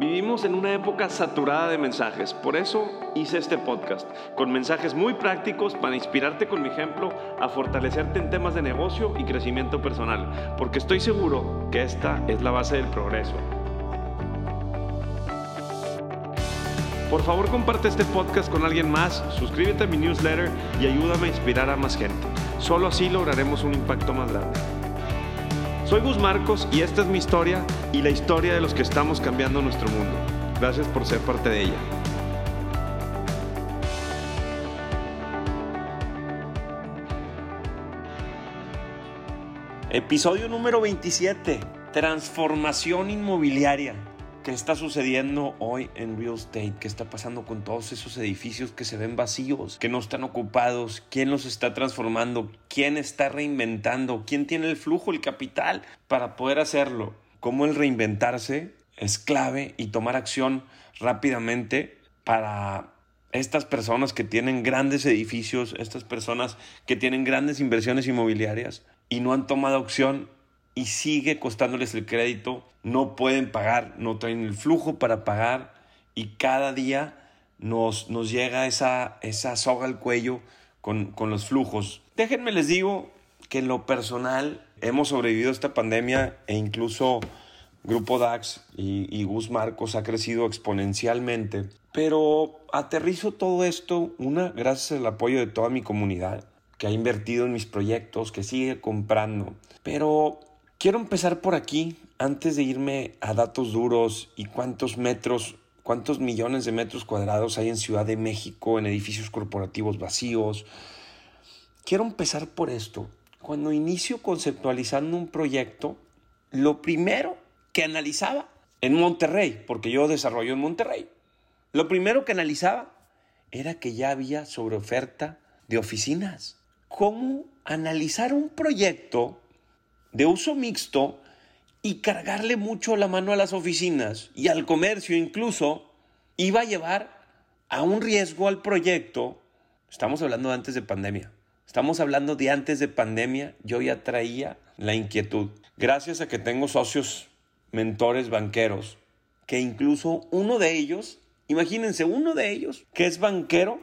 Vivimos en una época saturada de mensajes, por eso hice este podcast, con mensajes muy prácticos para inspirarte con mi ejemplo a fortalecerte en temas de negocio y crecimiento personal, porque estoy seguro que esta es la base del progreso. Por favor comparte este podcast con alguien más, suscríbete a mi newsletter y ayúdame a inspirar a más gente. Solo así lograremos un impacto más grande. Soy Gus Marcos y esta es mi historia y la historia de los que estamos cambiando nuestro mundo. Gracias por ser parte de ella. Episodio número 27. Transformación inmobiliaria. ¿Qué está sucediendo hoy en real estate? ¿Qué está pasando con todos esos edificios que se ven vacíos, que no están ocupados? ¿Quién los está transformando? ¿Quién está reinventando? ¿Quién tiene el flujo, el capital para poder hacerlo? ¿Cómo el reinventarse es clave y tomar acción rápidamente para estas personas que tienen grandes edificios, estas personas que tienen grandes inversiones inmobiliarias y no han tomado acción y sigue costándoles el crédito, no pueden pagar, no traen el flujo para pagar y cada día nos, nos llega esa, esa soga al cuello con, los flujos. Déjenme les digo que en lo personal hemos sobrevivido a esta pandemia e incluso Grupo DAX y, y, Gus Marcos ha crecido exponencialmente. Pero aterrizo todo esto, una, gracias al apoyo de toda mi comunidad, que ha invertido en mis proyectos, que sigue comprando. Pero Quiero empezar por aquí, antes de irme a datos duros y cuántos metros, cuántos millones de metros cuadrados hay en Ciudad de México, en edificios corporativos vacíos. Quiero empezar por esto. Cuando inicio conceptualizando un proyecto, lo primero que analizaba en Monterrey, porque yo desarrollo en Monterrey, lo primero que analizaba era que ya había sobre oferta de oficinas. ¿Cómo analizar un proyecto de uso mixto y cargarle mucho la mano a las oficinas y al comercio incluso iba a llevar a un riesgo al proyecto. Estamos hablando antes de pandemia. Estamos hablando de antes de pandemia. Yo ya traía la inquietud. Gracias a que tengo socios, mentores, banqueros, que incluso uno de ellos, imagínense, uno de ellos, que es banquero,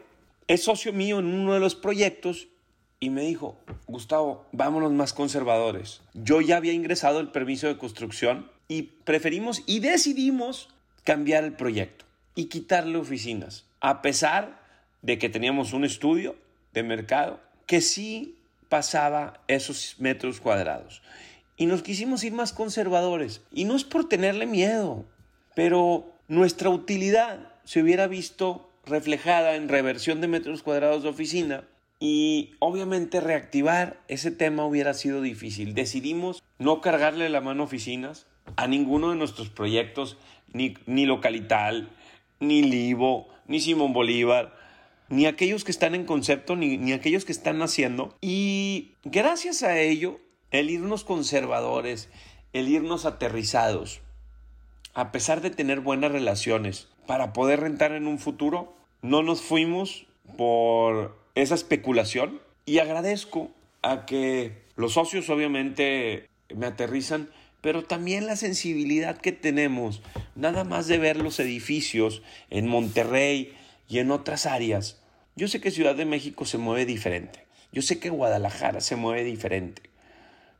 es socio mío en uno de los proyectos y me dijo, Gustavo, vámonos más conservadores. Yo ya había ingresado el permiso de construcción y preferimos y decidimos cambiar el proyecto y quitarle oficinas, a pesar de que teníamos un estudio de mercado que sí pasaba esos metros cuadrados. Y nos quisimos ir más conservadores. Y no es por tenerle miedo, pero nuestra utilidad se hubiera visto reflejada en reversión de metros cuadrados de oficina y obviamente reactivar ese tema hubiera sido difícil. Decidimos no cargarle la mano a oficinas a ninguno de nuestros proyectos, ni, ni Localital, ni Livo, ni Simón Bolívar, ni aquellos que están en concepto, ni, ni aquellos que están haciendo. Y gracias a ello, el irnos conservadores, el irnos aterrizados, a pesar de tener buenas relaciones para poder rentar en un futuro, no nos fuimos por esa especulación y agradezco a que los socios obviamente me aterrizan, pero también la sensibilidad que tenemos, nada más de ver los edificios en Monterrey y en otras áreas. Yo sé que Ciudad de México se mueve diferente, yo sé que Guadalajara se mueve diferente,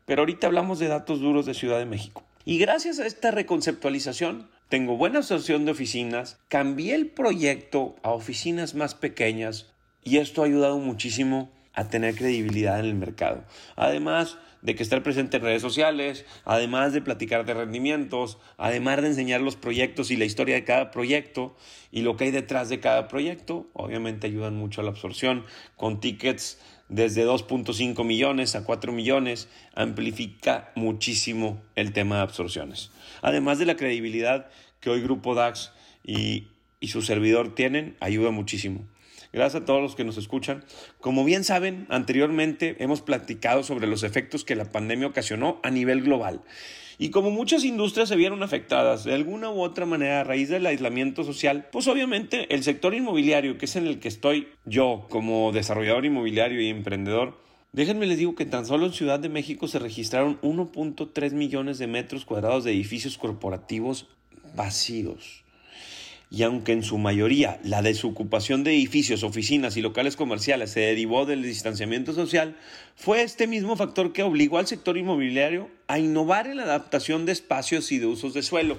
pero ahorita hablamos de datos duros de Ciudad de México. Y gracias a esta reconceptualización, tengo buena asociación de oficinas, cambié el proyecto a oficinas más pequeñas, y esto ha ayudado muchísimo a tener credibilidad en el mercado. Además de que estar presente en redes sociales, además de platicar de rendimientos, además de enseñar los proyectos y la historia de cada proyecto y lo que hay detrás de cada proyecto, obviamente ayudan mucho a la absorción con tickets desde 2.5 millones a 4 millones, amplifica muchísimo el tema de absorciones. Además de la credibilidad que hoy Grupo DAX y, y su servidor tienen, ayuda muchísimo. Gracias a todos los que nos escuchan. Como bien saben, anteriormente hemos platicado sobre los efectos que la pandemia ocasionó a nivel global. Y como muchas industrias se vieron afectadas de alguna u otra manera a raíz del aislamiento social, pues obviamente el sector inmobiliario, que es en el que estoy yo como desarrollador inmobiliario y emprendedor, déjenme les digo que tan solo en Ciudad de México se registraron 1.3 millones de metros cuadrados de edificios corporativos vacíos. Y aunque en su mayoría la desocupación de edificios, oficinas y locales comerciales se derivó del distanciamiento social, fue este mismo factor que obligó al sector inmobiliario a innovar en la adaptación de espacios y de usos de suelo.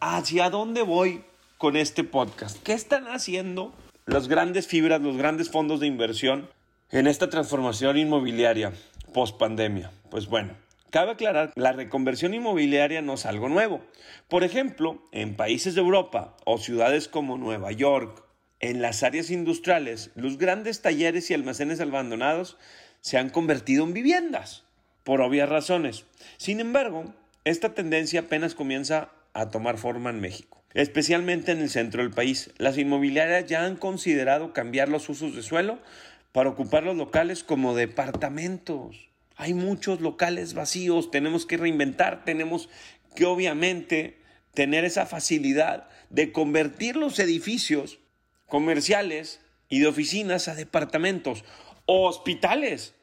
¿Hacia dónde voy con este podcast? ¿Qué están haciendo las grandes fibras, los grandes fondos de inversión en esta transformación inmobiliaria post pandemia? Pues bueno, Cabe aclarar, la reconversión inmobiliaria no es algo nuevo. Por ejemplo, en países de Europa o ciudades como Nueva York, en las áreas industriales, los grandes talleres y almacenes abandonados se han convertido en viviendas, por obvias razones. Sin embargo, esta tendencia apenas comienza a tomar forma en México, especialmente en el centro del país. Las inmobiliarias ya han considerado cambiar los usos de suelo para ocupar los locales como departamentos. Hay muchos locales vacíos, tenemos que reinventar, tenemos que obviamente tener esa facilidad de convertir los edificios comerciales y de oficinas a departamentos o hospitales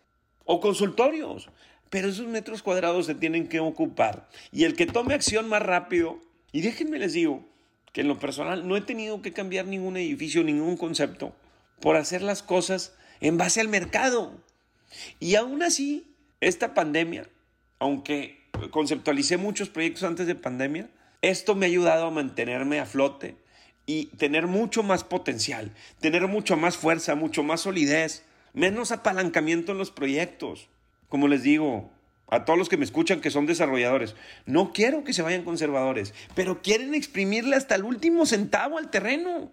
o consultorios. Pero esos metros cuadrados se tienen que ocupar. Y el que tome acción más rápido, y déjenme les digo que en lo personal no he tenido que cambiar ningún edificio, ningún concepto, por hacer las cosas en base al mercado. Y aún así, esta pandemia, aunque conceptualicé muchos proyectos antes de pandemia, esto me ha ayudado a mantenerme a flote y tener mucho más potencial, tener mucho más fuerza, mucho más solidez, menos apalancamiento en los proyectos. Como les digo, a todos los que me escuchan que son desarrolladores, no quiero que se vayan conservadores, pero quieren exprimirle hasta el último centavo al terreno.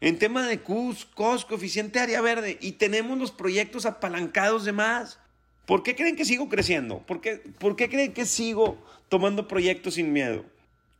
En tema de CUS, COS, coeficiente área verde, y tenemos los proyectos apalancados de más. ¿Por qué creen que sigo creciendo? ¿Por qué, ¿Por qué creen que sigo tomando proyectos sin miedo?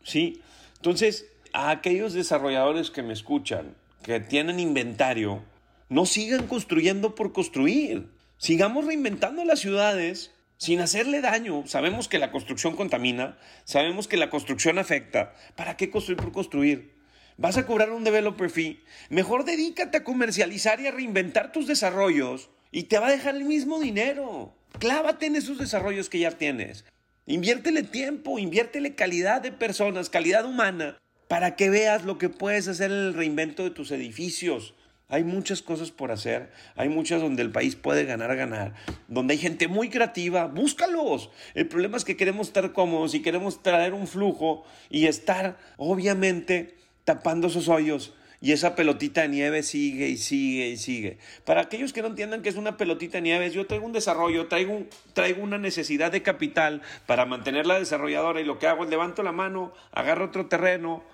¿Sí? Entonces, a aquellos desarrolladores que me escuchan, que tienen inventario, no sigan construyendo por construir. Sigamos reinventando las ciudades sin hacerle daño. Sabemos que la construcción contamina, sabemos que la construcción afecta. ¿Para qué construir por construir? Vas a cobrar un developer fee. Mejor dedícate a comercializar y a reinventar tus desarrollos y te va a dejar el mismo dinero. Clávate en esos desarrollos que ya tienes. Inviértele tiempo, inviértele calidad de personas, calidad humana, para que veas lo que puedes hacer en el reinvento de tus edificios. Hay muchas cosas por hacer, hay muchas donde el país puede ganar, ganar, donde hay gente muy creativa, búscalos. El problema es que queremos estar cómodos y queremos traer un flujo y estar, obviamente, tapando esos hoyos y esa pelotita de nieve sigue y sigue y sigue. Para aquellos que no entiendan que es una pelotita de nieve, yo traigo un desarrollo, traigo, traigo una necesidad de capital para mantenerla desarrolladora y lo que hago es levanto la mano, agarro otro terreno,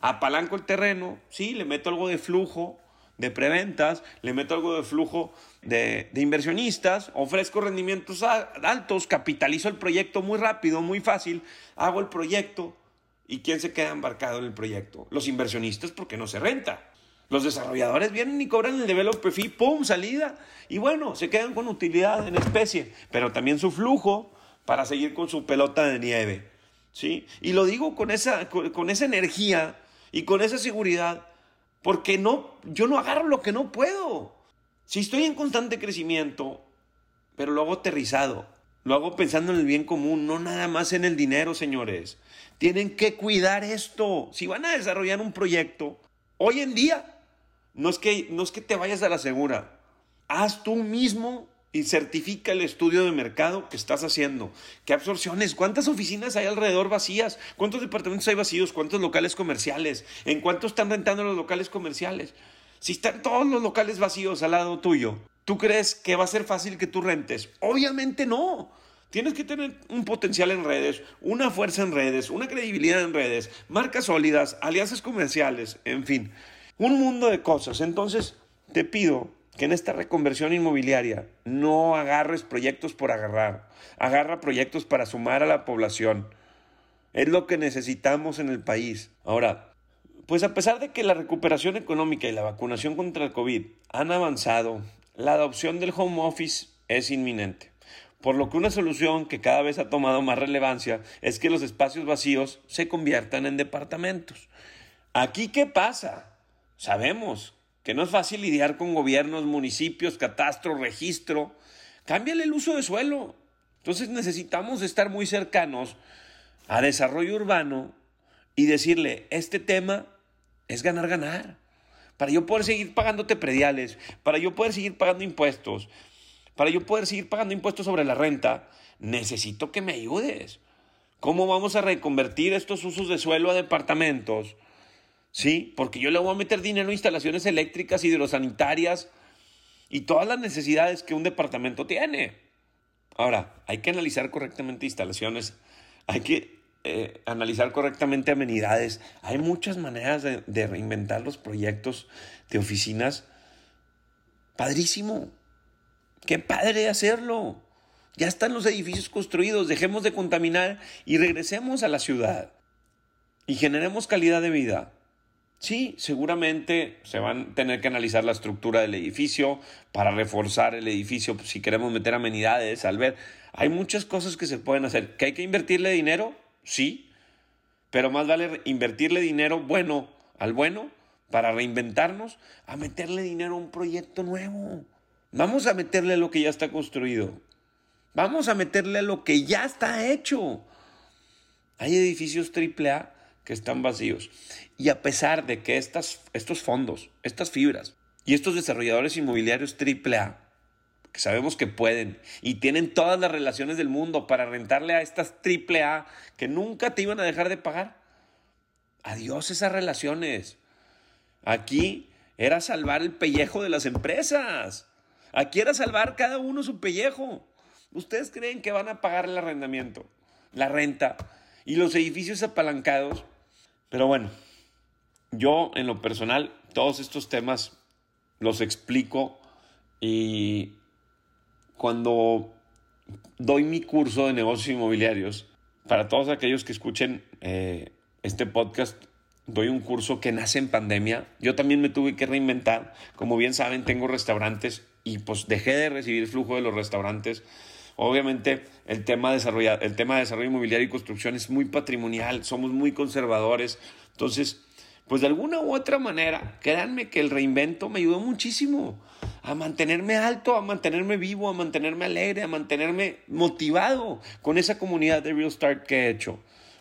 apalanco el terreno, sí, le meto algo de flujo de preventas, le meto algo de flujo de, de, inversionistas, ofrezco rendimientos altos, capitalizo el proyecto muy rápido, muy fácil, hago el proyecto, ¿Y quién se queda embarcado en el proyecto? Los inversionistas porque no se renta. Los desarrolladores vienen y cobran el developer fee, ¡pum! salida. Y bueno, se quedan con utilidad en especie, pero también su flujo para seguir con su pelota de nieve. ¿sí? Y lo digo con esa, con, esa energía y con esa seguridad, porque no, yo no agarro lo que no puedo. Si estoy en constante crecimiento, pero lo hago aterrizado, lo hago pensando en el bien común, no nada más en el dinero, señores. Tienen que cuidar esto. Si van a desarrollar un proyecto, hoy en día, no es que, no es que te vayas a la segura. Haz tú mismo y certifica el estudio de mercado que estás haciendo. ¿Qué absorciones? ¿Cuántas oficinas hay alrededor vacías? ¿Cuántos departamentos hay vacíos? ¿Cuántos locales comerciales? ¿En cuánto están rentando los locales comerciales? Si están todos los locales vacíos al lado tuyo, ¿Tú crees que va a ser fácil que tú rentes? Obviamente no. Tienes que tener un potencial en redes, una fuerza en redes, una credibilidad en redes, marcas sólidas, alianzas comerciales, en fin, un mundo de cosas. Entonces, te pido que en esta reconversión inmobiliaria no agarres proyectos por agarrar, agarra proyectos para sumar a la población. Es lo que necesitamos en el país. Ahora, pues a pesar de que la recuperación económica y la vacunación contra el COVID han avanzado la adopción del home office es inminente, por lo que una solución que cada vez ha tomado más relevancia es que los espacios vacíos se conviertan en departamentos. Aquí, ¿qué pasa? Sabemos que no es fácil lidiar con gobiernos, municipios, catastro, registro. Cámbiale el uso de suelo. Entonces necesitamos estar muy cercanos a desarrollo urbano y decirle, este tema es ganar, ganar. Para yo poder seguir pagándote prediales, para yo poder seguir pagando impuestos, para yo poder seguir pagando impuestos sobre la renta, necesito que me ayudes. ¿Cómo vamos a reconvertir estos usos de suelo a departamentos? ¿Sí? Porque yo le voy a meter dinero a instalaciones eléctricas, hidrosanitarias y todas las necesidades que un departamento tiene. Ahora, hay que analizar correctamente instalaciones, hay que eh, analizar correctamente amenidades. Hay muchas maneras de, de reinventar los proyectos de oficinas. Padrísimo. Qué padre hacerlo. Ya están los edificios construidos, dejemos de contaminar y regresemos a la ciudad y generemos calidad de vida. Sí, seguramente se van a tener que analizar la estructura del edificio para reforzar el edificio, pues, si queremos meter amenidades, al ver. Hay muchas cosas que se pueden hacer. ¿Que hay que invertirle dinero? Sí, pero más vale invertirle dinero bueno al bueno para reinventarnos a meterle dinero a un proyecto nuevo. Vamos a meterle lo que ya está construido. Vamos a meterle lo que ya está hecho. Hay edificios AAA que están vacíos. Y a pesar de que estas, estos fondos, estas fibras y estos desarrolladores inmobiliarios AAA, que sabemos que pueden y tienen todas las relaciones del mundo para rentarle a estas AAA que nunca te iban a dejar de pagar. Adiós esas relaciones. Aquí era salvar el pellejo de las empresas. Aquí era salvar cada uno su pellejo. ¿Ustedes creen que van a pagar el arrendamiento, la renta y los edificios apalancados? Pero bueno, yo en lo personal, todos estos temas los explico y cuando doy mi curso de negocios inmobiliarios, para todos aquellos que escuchen eh, este podcast, doy un curso que nace en pandemia. Yo también me tuve que reinventar. Como bien saben, tengo restaurantes y pues dejé de recibir flujo de los restaurantes Obviamente el tema, de el tema de desarrollo inmobiliario y construcción es muy patrimonial, somos muy conservadores. Entonces, pues de alguna u otra manera, créanme que el reinvento me ayudó muchísimo a mantenerme alto, a mantenerme vivo, a mantenerme alegre, a mantenerme motivado con esa comunidad de Real Start que he hecho.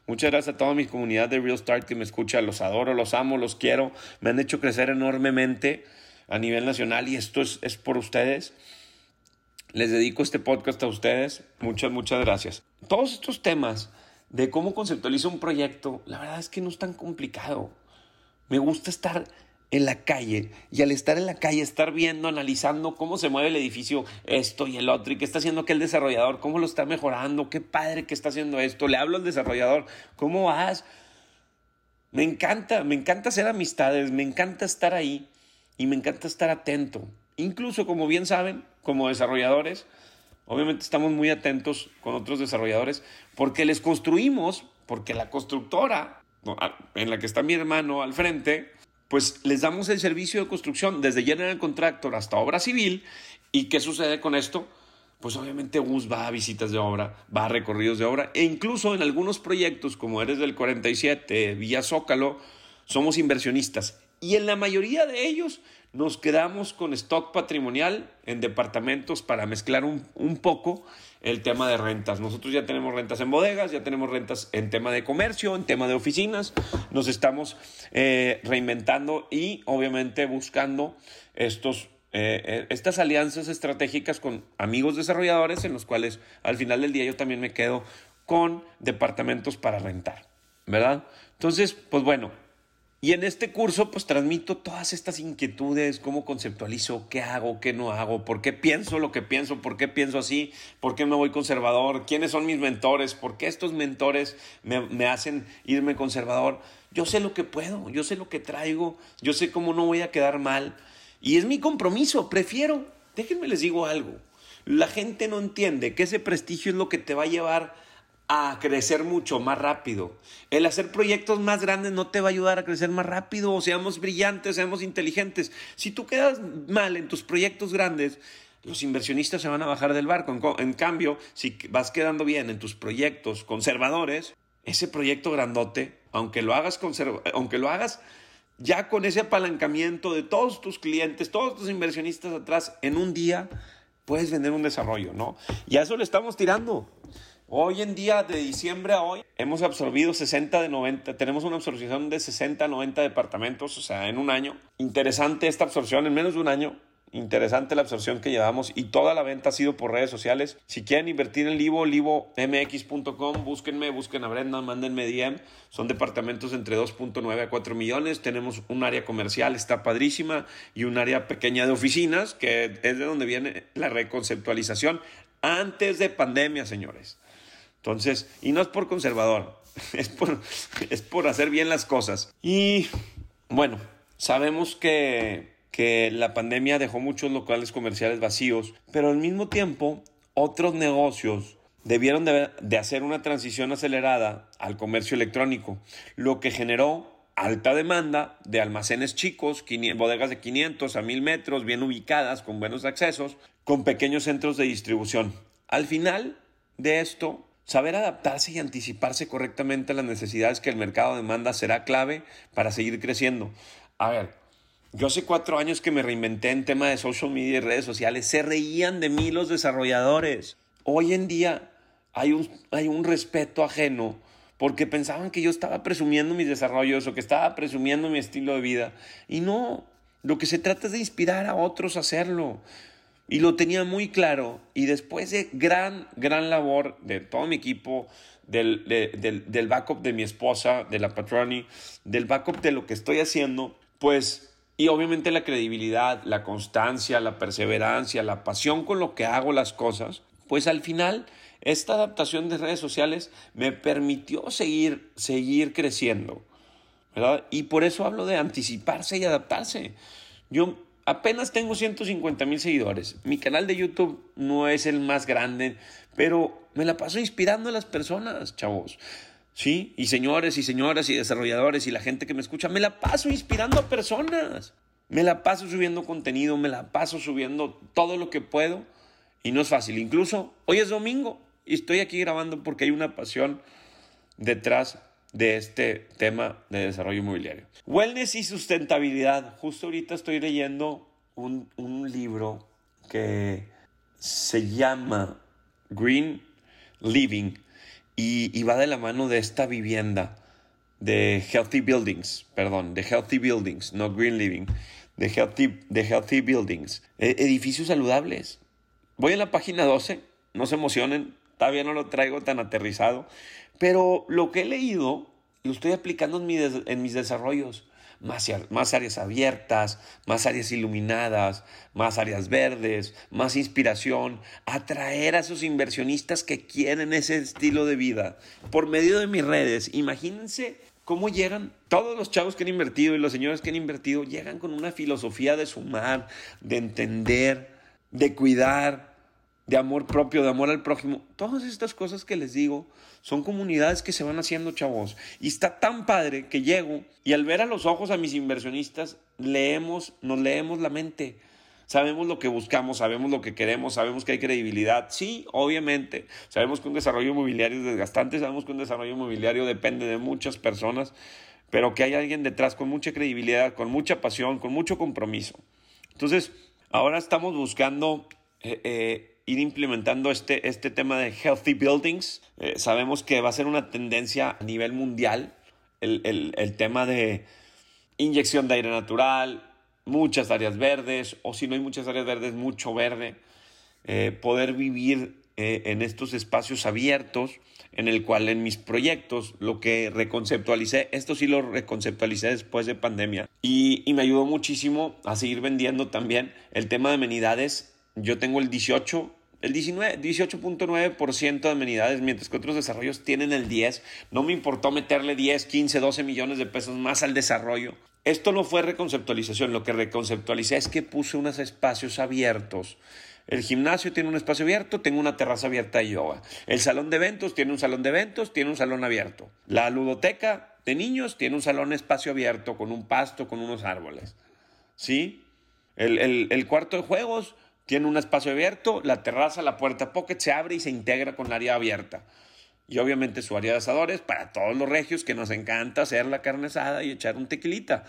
Muchas gracias a toda mi comunidad de Real Start que me escucha, los adoro, los amo, los quiero, me han hecho crecer enormemente a nivel nacional y esto es, es por ustedes. Les dedico este podcast a ustedes. Muchas, muchas gracias. Todos estos temas de cómo conceptualiza un proyecto, la verdad es que no es tan complicado. Me gusta estar en la calle y al estar en la calle, estar viendo, analizando cómo se mueve el edificio, esto y el otro, y qué está haciendo aquel desarrollador, cómo lo está mejorando, qué padre que está haciendo esto. Le hablo al desarrollador, ¿cómo vas? Me encanta, me encanta hacer amistades, me encanta estar ahí y me encanta estar atento. Incluso, como bien saben, como desarrolladores, obviamente estamos muy atentos con otros desarrolladores porque les construimos, porque la constructora en la que está mi hermano al frente, pues les damos el servicio de construcción desde General Contractor hasta obra civil. ¿Y qué sucede con esto? Pues obviamente Gus va a visitas de obra, va a recorridos de obra e incluso en algunos proyectos como eres del 47, Villa Zócalo, somos inversionistas. Y en la mayoría de ellos nos quedamos con stock patrimonial en departamentos para mezclar un, poco el tema de rentas. Nosotros ya tenemos rentas en bodegas, ya tenemos rentas en tema de comercio, en tema de oficinas. Nos estamos eh, reinventando y obviamente buscando estos, eh, eh, estas alianzas estratégicas con amigos desarrolladores en los cuales al final del día yo también me quedo con departamentos para rentar, ¿verdad? Entonces, pues bueno, y en este curso pues transmito todas estas inquietudes, cómo conceptualizo, qué hago, qué no hago, por qué pienso lo que pienso, por qué pienso así, por qué me voy conservador, quiénes son mis mentores, por qué estos mentores me, me hacen irme conservador. Yo sé lo que puedo, yo sé lo que traigo, yo sé cómo no voy a quedar mal. Y es mi compromiso, prefiero, déjenme les digo algo, la gente no entiende que ese prestigio es lo que te va a llevar a crecer mucho más rápido. El hacer proyectos más grandes no te va a ayudar a crecer más rápido. Seamos brillantes, seamos inteligentes. Si tú quedas mal en tus proyectos grandes, los inversionistas se van a bajar del barco. En, cambio, si vas quedando bien en tus proyectos conservadores, ese proyecto grandote, aunque lo hagas, aunque lo hagas ya con ese apalancamiento de todos tus clientes, todos tus inversionistas atrás, en un día puedes vender un desarrollo, ¿no? Y a eso le estamos tirando. Hoy en día, de diciembre a hoy, hemos absorbido 60 de 90, tenemos una absorción de 60 a 90 departamentos, o sea, en un año. Interesante esta absorción en menos de un año. Interesante la absorción que llevamos y toda la venta ha sido por redes sociales. Si quieren invertir en Livo, livomx.com, búsquenme, busquen a Brenda, mándenme DM. Son departamentos entre 2.9 a 4 millones. Tenemos un área comercial, está padrísima, y un área pequeña de oficinas, que es de donde viene la reconceptualización antes de pandemia, señores. Entonces, y no es por conservador, es por, es por hacer bien las cosas. Y bueno, sabemos que que la pandemia dejó muchos locales comerciales vacíos, pero al mismo tiempo otros negocios debieron de, hacer una transición acelerada al comercio electrónico, lo que generó alta demanda de almacenes chicos, bodegas de 500 a 1000 metros, bien ubicadas, con buenos accesos, con pequeños centros de distribución. Al final de esto, saber adaptarse y anticiparse correctamente a las necesidades que el mercado demanda será clave para seguir creciendo. A ver, yo hace cuatro años que me reinventé en tema de social media y redes sociales. Se reían de mí los desarrolladores. Hoy en día hay un, hay un respeto ajeno porque pensaban que yo estaba presumiendo mis desarrollos o que estaba presumiendo mi estilo de vida. Y no, lo que se trata es de inspirar a otros a hacerlo. Y lo tenía muy claro. Y después de gran, gran labor de todo mi equipo, del, del, backup de mi esposa, de la patroni, del backup de lo que estoy haciendo, pues y obviamente la credibilidad, la constancia, la perseverancia, la pasión con lo que hago las cosas, pues al final esta adaptación de redes sociales me permitió seguir, seguir creciendo. ¿verdad? Y por eso hablo de anticiparse y adaptarse. Yo apenas tengo 150 mil seguidores. Mi canal de YouTube no es el más grande, pero me la paso inspirando a las personas, chavos. ¿sí? Y señores y señoras y desarrolladores y la gente que me escucha, me la paso inspirando a personas. Me la paso subiendo contenido, me la paso subiendo todo lo que puedo y no es fácil. Incluso hoy es domingo y estoy aquí grabando porque hay una pasión detrás de este tema de desarrollo inmobiliario. Wellness y sustentabilidad. Justo ahorita estoy leyendo un, un libro que se llama Green Living y, va de la mano de esta vivienda de Healthy Buildings, perdón, de Healthy Buildings, no Green Living, de Healthy, de healthy Buildings, e, edificios saludables. Voy a la página 12, no se emocionen, todavía no lo traigo tan aterrizado, pero lo que he leído lo estoy aplicando en, mis desarrollos más, áreas abiertas, más áreas iluminadas, más áreas verdes, más inspiración, atraer a esos inversionistas que quieren ese estilo de vida por medio de mis redes. Imagínense cómo llegan todos los chavos que han invertido y los señores que han invertido, llegan con una filosofía de sumar, de entender, de cuidar, de amor propio, de amor al prójimo. Todas estas cosas que les digo son comunidades que se van haciendo, chavos. Y está tan padre que llego y al ver a los ojos a mis inversionistas, leemos, nos leemos la mente. Sabemos lo que buscamos, sabemos lo que queremos, sabemos que hay credibilidad. Sí, obviamente. Sabemos que un desarrollo inmobiliario es desgastante, sabemos que un desarrollo inmobiliario depende de muchas personas, pero que hay alguien detrás con mucha credibilidad, con mucha pasión, con mucho compromiso. Entonces, ahora estamos buscando eh, eh, ir implementando este, este tema de healthy buildings. Eh, sabemos que va a ser una tendencia a nivel mundial el, tema de inyección de aire natural, muchas áreas verdes, o si no hay muchas áreas verdes, mucho verde. Eh, poder vivir eh, en estos espacios abiertos, en el cual en mis proyectos lo que reconceptualicé, esto sí lo reconceptualicé después de pandemia, y, y me ayudó muchísimo a seguir vendiendo también el tema de amenidades. Yo tengo el 18 el 18.9% de amenidades, mientras que otros desarrollos tienen el 10%. No me importó meterle 10, 15, 12 millones de pesos más al desarrollo. Esto no fue reconceptualización. Lo que reconceptualicé es que puse unos espacios abiertos. El gimnasio tiene un espacio abierto, tengo una terraza abierta de yoga. El salón de eventos tiene un salón de eventos, tiene un salón abierto. La ludoteca de niños tiene un salón espacio abierto con un pasto, con unos árboles. ¿Sí? El, el cuarto de juegos tiene un espacio abierto, la terraza, la puerta pocket se abre y se integra con el área abierta. y obviamente su área de asadores para todos los regios que nos encanta hacer la carne asada y echar un tequilita.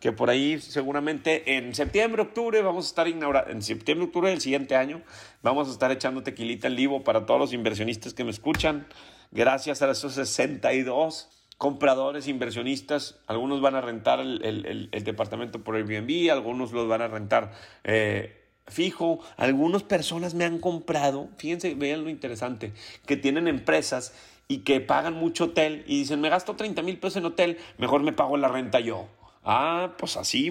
Que por ahí seguramente en septiembre, octubre vamos a estar inaugurando, en septiembre, octubre del siguiente año vamos a estar echando tequilita en vivo para todos los inversionistas que me escuchan. Gracias a esos 62 compradores, inversionistas, algunos van a rentar el, departamento por Airbnb, algunos los van a rentar eh, fijo, algunas personas me han comprado, fíjense, vean lo interesante, que tienen empresas y que pagan mucho hotel y dicen, me gasto 30 mil pesos en hotel, mejor me pago la renta yo. Ah, pues así,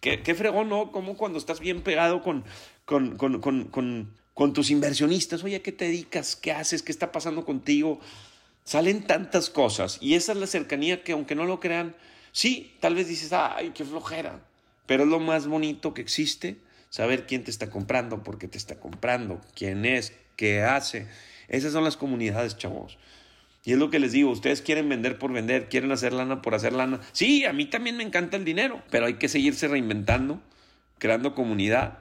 qué, qué fregón, ¿no? Como cuando estás bien pegado con, con, con, con, con tus inversionistas, oye, ¿qué te dedicas? ¿Qué haces? ¿Qué está pasando contigo? Salen tantas cosas y esa es la cercanía que aunque no lo crean, sí, tal vez dices, ay, qué flojera, pero es lo más bonito que existe saber quién te está comprando, por qué te está comprando, quién es, qué hace. Esas son las comunidades, chavos. Y es lo que les digo, ustedes quieren vender por vender, quieren hacer lana por hacer lana. Sí, a mí también me encanta el dinero, pero hay que seguirse reinventando, creando comunidad.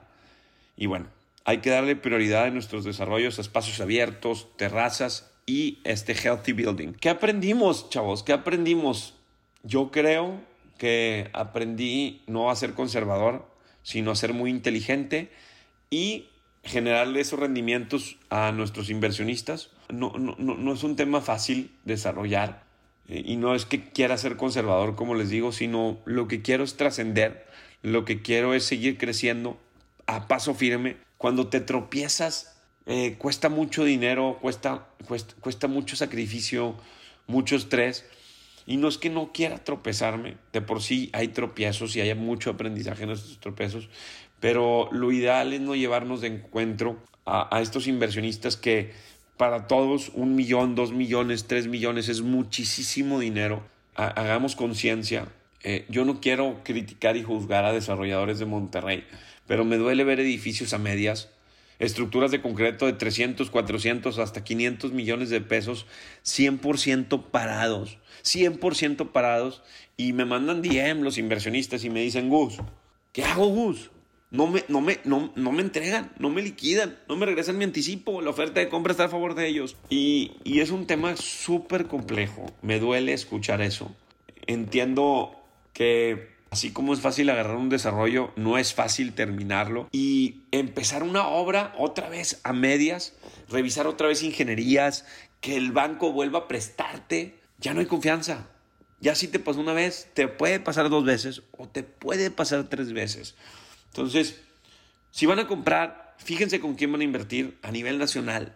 Y bueno, hay que darle prioridad en nuestros desarrollos a espacios abiertos, terrazas y este healthy building. ¿Qué aprendimos, chavos? ¿Qué aprendimos? Yo creo que aprendí no a ser conservador, sino a ser muy inteligente y generarle esos rendimientos a nuestros inversionistas. No, no, no es un tema fácil desarrollar eh, y no es que quiera ser conservador, como les digo, sino lo que quiero es trascender, lo que quiero es seguir creciendo a paso firme. Cuando te tropiezas, eh, cuesta mucho dinero, cuesta, cuesta, cuesta mucho sacrificio, mucho estrés y no es que no quiera tropezarme, de por sí hay tropiezos y hay mucho aprendizaje en estos tropiezos, pero lo ideal es no llevarnos de encuentro a, estos inversionistas que para todos un millón, dos millones, tres millones es muchísimo dinero. hagamos conciencia. Eh, yo no quiero criticar y juzgar a desarrolladores de Monterrey, pero me duele ver edificios a medias estructuras de concreto de 300, 400, hasta 500 millones de pesos, 100% parados, 100% parados, y me mandan DM los inversionistas y me dicen, Gus, ¿qué hago, Gus? No me, no, me, no, me entregan, no me liquidan, no me regresan mi anticipo, la oferta de compra está a favor de ellos. Y, y es un tema súper complejo, me duele escuchar eso. Entiendo que Así como es fácil agarrar un desarrollo, no es fácil terminarlo. Y empezar una obra otra vez a medias, revisar otra vez ingenierías, que el banco vuelva a prestarte, ya no hay confianza. Ya si te pasó una vez, te puede pasar dos veces o te puede pasar tres veces. Entonces, si van a comprar, fíjense con quién van a invertir a nivel nacional.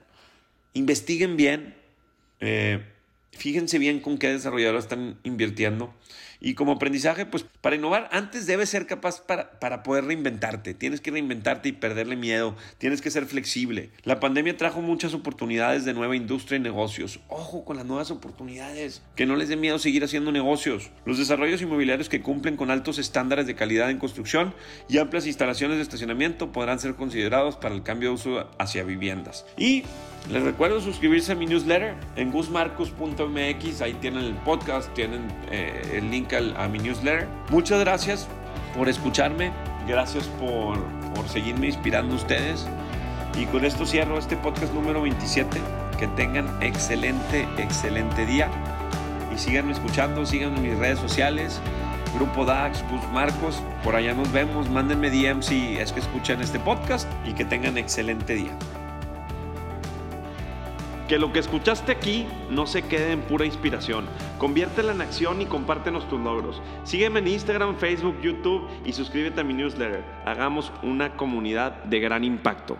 Investiguen bien. Eh, fíjense bien con qué desarrolladores están invirtiendo. Y como aprendizaje, pues para innovar, antes debes ser capaz para, para poder reinventarte. Tienes que reinventarte y perderle miedo. Tienes que ser flexible. La pandemia trajo muchas oportunidades de nueva industria y negocios. Ojo con las nuevas oportunidades. Que no les dé miedo seguir haciendo negocios. Los desarrollos inmobiliarios que cumplen con altos estándares de calidad en construcción y amplias instalaciones de estacionamiento podrán ser considerados para el cambio de uso hacia viviendas. Y les recuerdo suscribirse a mi newsletter en gusmarcos.mx. Ahí tienen el podcast, tienen eh, el link a mi newsletter. Muchas gracias por escucharme. Gracias por, por seguirme inspirando ustedes. Y con esto cierro este podcast número 27. Que tengan excelente, excelente día. Y síganme escuchando, síganme en mis redes sociales. Grupo DAX, Gus Marcos. Por allá nos vemos. Mándenme DM si es que escuchan este podcast. Y que tengan excelente día. Que lo que escuchaste aquí no se quede en pura inspiración. Conviértela en acción y compártenos tus logros. Sígueme en Instagram, Facebook, YouTube y suscríbete a mi newsletter. Hagamos una comunidad de gran impacto.